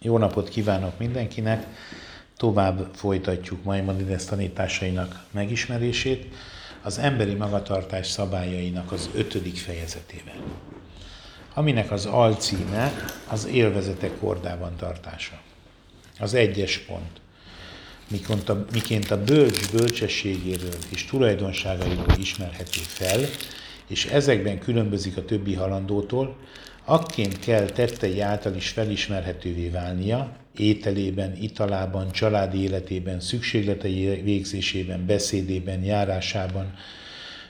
Jó napot kívánok mindenkinek! Tovább folytatjuk Maimonides tanításainak megismerését az emberi magatartás szabályainak az ötödik fejezetével, aminek az alcíme az élvezetek kordában tartása. Az egyes pont. Miként a, miként a bölcs bölcsességéről és tulajdonságairól ismerhető fel, és ezekben különbözik a többi halandótól, akként kell tettei által is felismerhetővé válnia, ételében, italában, családi életében, szükségletei végzésében, beszédében, járásában,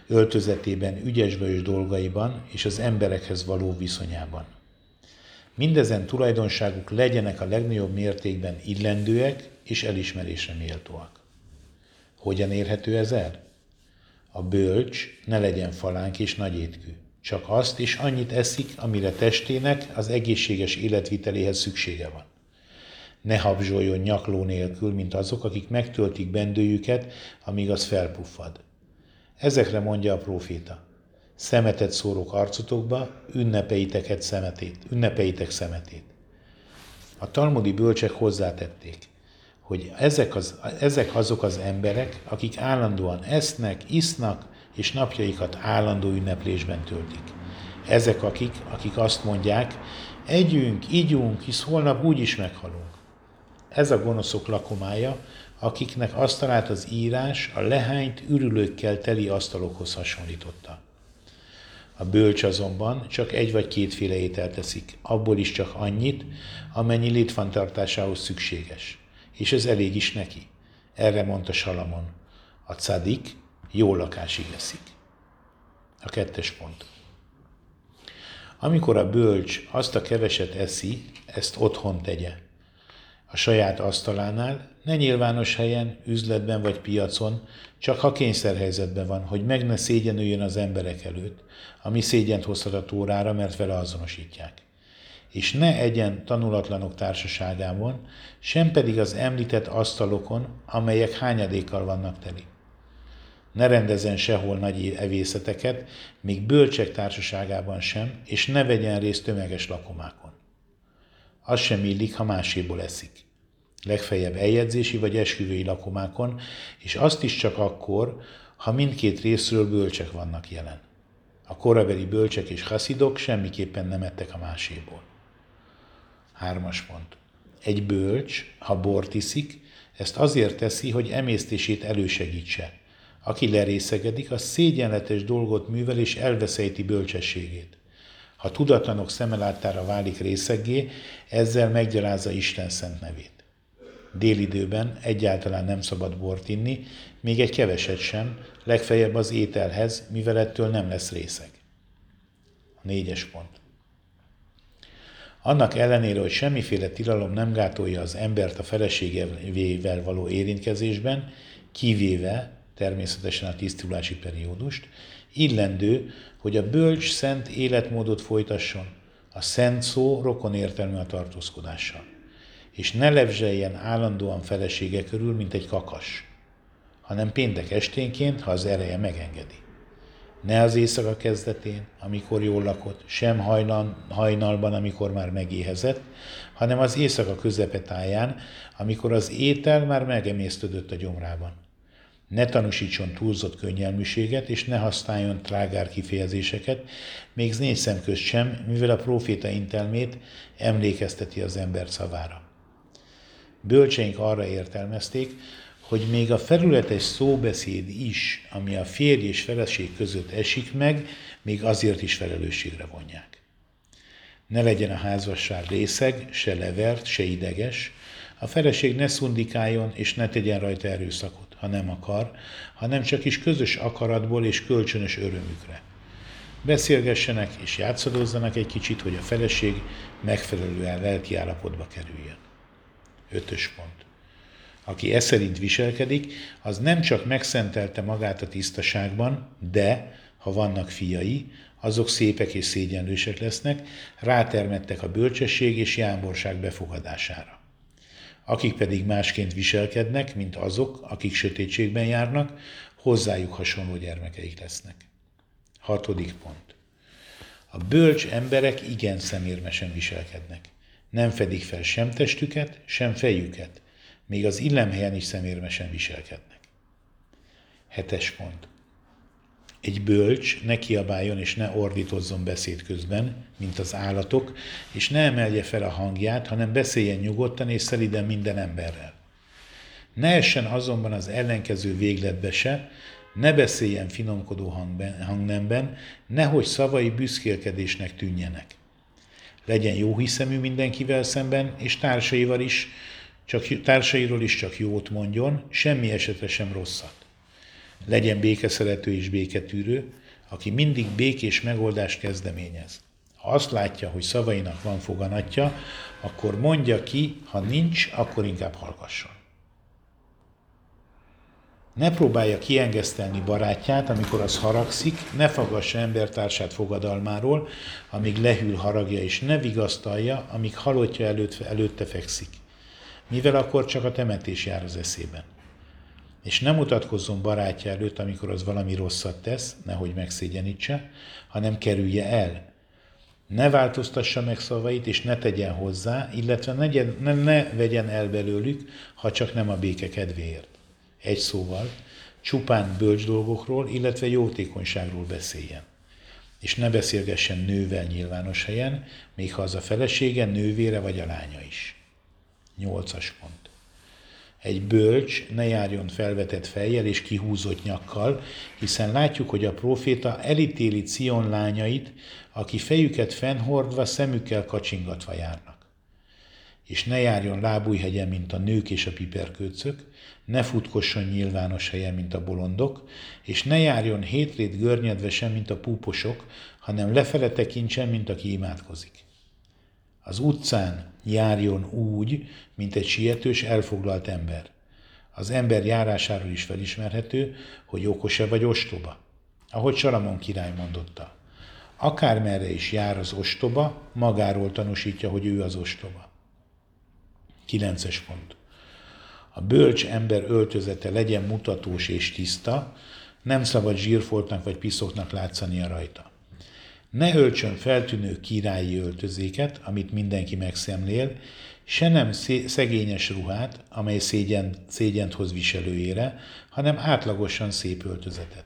öltözetében, ügyesbős dolgaiban és az emberekhez való viszonyában. Mindezen tulajdonságuk legyenek a legnagyobb mértékben illendőek és elismerésre méltóak. Hogyan érhető ez el? A bölcs ne legyen falánk és nagyétkű csak azt is annyit eszik, amire testének az egészséges életviteléhez szüksége van. Ne habzsoljon nyakló nélkül, mint azok, akik megtöltik bendőjüket, amíg az felpuffad. Ezekre mondja a próféta. Szemetet szórok arcotokba, ünnepeiteket szemetét, ünnepeitek szemetét. A talmudi bölcsek hozzátették, hogy ezek, az, ezek azok az emberek, akik állandóan esznek, isznak, és napjaikat állandó ünneplésben töltik. Ezek akik, akik azt mondják, együnk, ígyunk, hisz holnap úgy is meghalunk. Ez a gonoszok lakomája, akiknek asztalát az írás a lehányt ürülőkkel teli asztalokhoz hasonlította. A bölcs azonban csak egy vagy kétféle ételt teszik, abból is csak annyit, amennyi létfantartásához szükséges. És ez elég is neki. Erre mondta Salamon. A cadik jó lakásig eszik. A kettes pont. Amikor a bölcs azt a keveset eszi, ezt otthon tegye. A saját asztalánál, ne nyilvános helyen, üzletben vagy piacon, csak ha kényszerhelyzetben van, hogy meg ne szégyenüljön az emberek előtt, ami szégyent hozhat a tórára, mert vele azonosítják. És ne egyen tanulatlanok társaságában, sem pedig az említett asztalokon, amelyek hányadékkal vannak teli ne rendezen sehol nagy evészeteket, még bölcsek társaságában sem, és ne vegyen részt tömeges lakomákon. Az sem illik, ha máséból eszik. Legfeljebb eljegyzési vagy esküvői lakomákon, és azt is csak akkor, ha mindkét részről bölcsek vannak jelen. A korabeli bölcsek és haszidok semmiképpen nem ettek a máséból. Hármas pont. Egy bölcs, ha bort iszik, ezt azért teszi, hogy emésztését elősegítse, aki lerészegedik, az szégyenletes dolgot művel és elveszejti bölcsességét. Ha tudatlanok szemelátára válik részeggé, ezzel meggyalázza Isten szent nevét. Délidőben egyáltalán nem szabad bort inni, még egy keveset sem, legfeljebb az ételhez, mivel ettől nem lesz részeg. A négyes pont. Annak ellenére, hogy semmiféle tilalom nem gátolja az embert a feleségével való érintkezésben, kivéve, természetesen a tisztulási periódust, illendő, hogy a bölcs szent életmódot folytasson, a szent szó rokon értelmű a tartózkodással, és ne levzseljen állandóan felesége körül, mint egy kakas, hanem péntek esténként, ha az ereje megengedi. Ne az éjszaka kezdetén, amikor jól lakott, sem hajnal, hajnalban, amikor már megéhezett, hanem az éjszaka közepetáján, amikor az étel már megemésztődött a gyomrában ne tanúsítson túlzott könnyelműséget, és ne használjon trágár kifejezéseket, még négy szem közt sem, mivel a próféta intelmét emlékezteti az ember szavára. Bölcseink arra értelmezték, hogy még a felületes szóbeszéd is, ami a férj és feleség között esik meg, még azért is felelősségre vonják. Ne legyen a házasság részeg, se levert, se ideges, a feleség ne szundikáljon és ne tegyen rajta erőszakot ha nem akar, hanem csak is közös akaratból és kölcsönös örömükre. Beszélgessenek és játszadozzanak egy kicsit, hogy a feleség megfelelően lelki állapotba kerüljön. Ötös pont. Aki e szerint viselkedik, az nem csak megszentelte magát a tisztaságban, de, ha vannak fiai, azok szépek és szégyenlősek lesznek, rátermettek a bölcsesség és jámborság befogadására akik pedig másként viselkednek, mint azok, akik sötétségben járnak, hozzájuk hasonló gyermekeik lesznek. Hatodik pont. A bölcs emberek igen szemérmesen viselkednek. Nem fedik fel sem testüket, sem fejüket, még az illemhelyen is szemérmesen viselkednek. Hetes pont. Egy bölcs ne kiabáljon és ne ordítozzon beszéd közben, mint az állatok, és ne emelje fel a hangját, hanem beszéljen nyugodtan és szeliden minden emberrel. Ne essen azonban az ellenkező végletbe se, ne beszéljen finomkodó hangben, hangnemben, nehogy szavai büszkélkedésnek tűnjenek. Legyen jó hiszemű mindenkivel szemben, és társaival is, csak, társairól is csak jót mondjon, semmi esetre sem rosszat. Legyen békeszerető és béketűrő, aki mindig békés megoldást kezdeményez. Ha azt látja, hogy szavainak van foganatja, akkor mondja ki, ha nincs, akkor inkább hallgasson. Ne próbálja kiengesztelni barátját, amikor az haragszik, ne fagassa embertársát fogadalmáról, amíg lehűl haragja, és ne vigasztalja, amíg halottja előtt, előtte fekszik. Mivel akkor csak a temetés jár az eszében. És nem mutatkozzon barátja előtt, amikor az valami rosszat tesz, nehogy megszégyenítse, hanem kerülje el. Ne változtassa meg szavait, és ne tegyen hozzá, illetve ne, ne, ne vegyen el belőlük, ha csak nem a béke kedvéért. Egy szóval, csupán bölcs dolgokról, illetve jótékonyságról beszéljen. És ne beszélgessen nővel nyilvános helyen, még ha az a felesége, nővére vagy a lánya is. Nyolcas pont. Egy bölcs ne járjon felvetett fejjel és kihúzott nyakkal, hiszen látjuk, hogy a proféta elítéli Cion lányait, aki fejüket fennhordva, szemükkel kacsingatva járnak. És ne járjon lábújhegyen, mint a nők és a piperkőcök, ne futkosson nyilvános helyen, mint a bolondok, és ne járjon hétrét görnyedve sem, mint a púposok, hanem lefele tekintsen, mint aki imádkozik. Az utcán járjon úgy, mint egy sietős, elfoglalt ember. Az ember járásáról is felismerhető, hogy okos-e vagy ostoba. Ahogy Salamon király mondotta. Akármerre is jár az ostoba, magáról tanúsítja, hogy ő az ostoba. 9 pont. A bölcs ember öltözete legyen mutatós és tiszta, nem szabad zsírfoltnak vagy piszoknak látszania rajta. Ne öltsön feltűnő királyi öltözéket, amit mindenki megszemlél, se nem szegényes ruhát, amely szégyen, szégyent hoz viselőjére, hanem átlagosan szép öltözetet.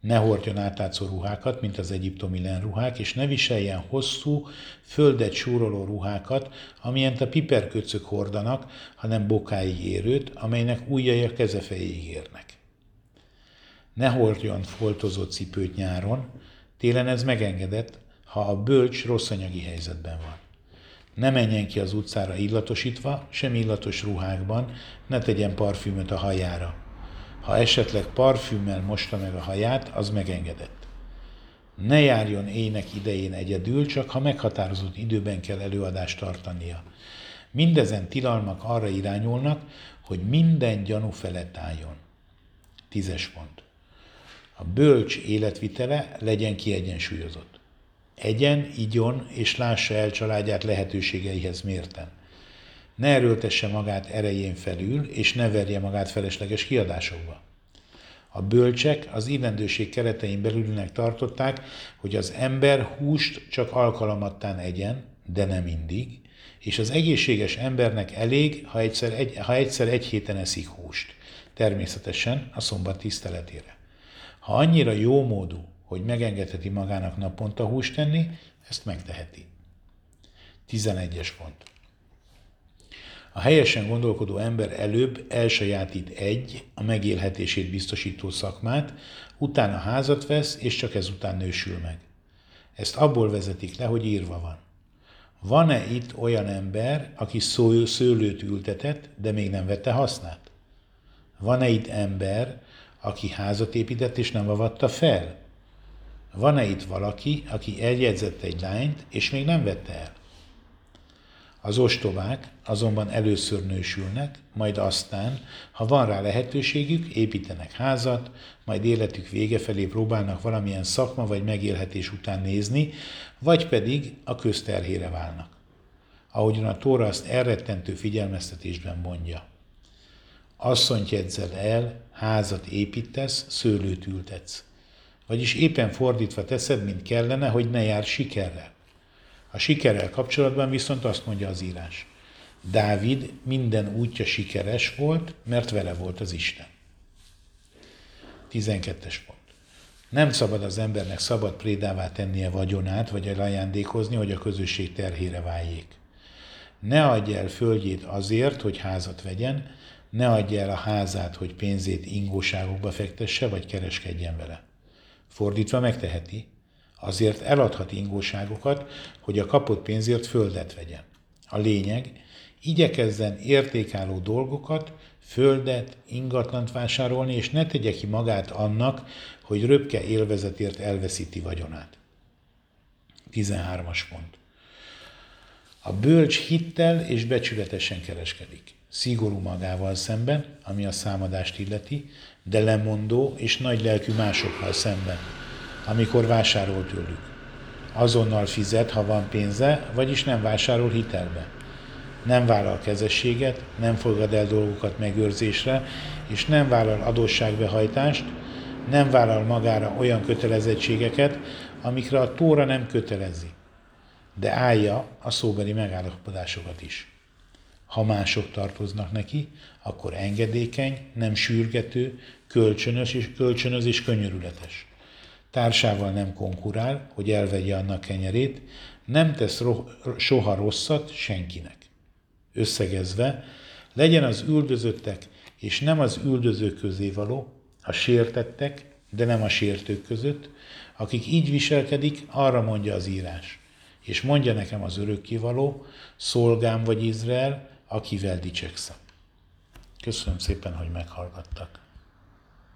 Ne hordjon átlátszó ruhákat, mint az egyiptomi lenruhák, és ne viseljen hosszú, földet súroló ruhákat, amilyent a piperköcök hordanak, hanem bokáig érőt, amelynek ujjai a kezefejéig érnek. Ne hordjon foltozott cipőt nyáron, télen ez megengedett, ha a bölcs rossz anyagi helyzetben van. Ne menjen ki az utcára illatosítva, sem illatos ruhákban, ne tegyen parfümöt a hajára, ha esetleg parfümmel mosta meg a haját, az megengedett. Ne járjon ének idején egyedül, csak ha meghatározott időben kell előadást tartania. Mindezen tilalmak arra irányulnak, hogy minden gyanú felett álljon. Tízes pont. A bölcs életvitele legyen kiegyensúlyozott. Egyen, igyon és lássa el családját lehetőségeihez mérten ne erőltesse magát erején felül, és ne verje magát felesleges kiadásokba. A bölcsek az illendőség keretein belülnek tartották, hogy az ember húst csak alkalomattán egyen, de nem mindig, és az egészséges embernek elég, ha egyszer egy, ha egyszer egy héten eszik húst. Természetesen a szombat tiszteletére. Ha annyira jó módú, hogy megengedheti magának naponta húst tenni, ezt megteheti. 11-es pont. A helyesen gondolkodó ember előbb elsajátít egy, a megélhetését biztosító szakmát, utána házat vesz, és csak ezután nősül meg. Ezt abból vezetik le, hogy írva van. Van-e itt olyan ember, aki szőlőt ültetett, de még nem vette hasznát? Van-e itt ember, aki házat épített és nem avatta fel? Van-e itt valaki, aki eljegyzett egy lányt, és még nem vette el? Az ostobák azonban először nősülnek, majd aztán, ha van rá lehetőségük, építenek házat, majd életük vége felé próbálnak valamilyen szakma vagy megélhetés után nézni, vagy pedig a közterhére válnak. Ahogyan a Tóra azt elrettentő figyelmeztetésben mondja. Asszonyt jegyzel el, házat építesz, szőlőt ültetsz. Vagyis éppen fordítva teszed, mint kellene, hogy ne jár sikerrel. A sikerrel kapcsolatban viszont azt mondja az írás. Dávid minden útja sikeres volt, mert vele volt az Isten. 12-es pont. Nem szabad az embernek szabad prédává tennie vagyonát, vagy ajándékozni, hogy a közösség terhére váljék. Ne adj el földjét azért, hogy házat vegyen, ne adja el a házát, hogy pénzét ingóságokba fektesse, vagy kereskedjen vele. Fordítva megteheti, azért eladhat ingóságokat, hogy a kapott pénzért földet vegyen. A lényeg, igyekezzen értékálló dolgokat, földet, ingatlant vásárolni, és ne tegye ki magát annak, hogy röpke élvezetért elveszíti vagyonát. 13-as pont. A bölcs hittel és becsületesen kereskedik. Szigorú magával szemben, ami a számadást illeti, de lemondó és nagy lelkű másokkal szemben, amikor vásárol tőlük. Azonnal fizet, ha van pénze, vagyis nem vásárol hitelbe. Nem vállal kezességet, nem fogad el dolgokat megőrzésre, és nem vállal adósságbehajtást, nem vállal magára olyan kötelezettségeket, amikre a Tóra nem kötelezi, de állja a szóbeli megállapodásokat is. Ha mások tartoznak neki, akkor engedékeny, nem sürgető, kölcsönös és kölcsönöz és könyörületes. Társával nem konkurál, hogy elvegye annak kenyerét, nem tesz ro- soha rosszat senkinek. Összegezve, legyen az üldözöttek és nem az üldözők közé való, a sértettek, de nem a sértők között, akik így viselkedik, arra mondja az írás. És mondja nekem az örökkivaló, szolgám vagy Izrael, akivel dicsekszem. Köszönöm szépen, hogy meghallgattak.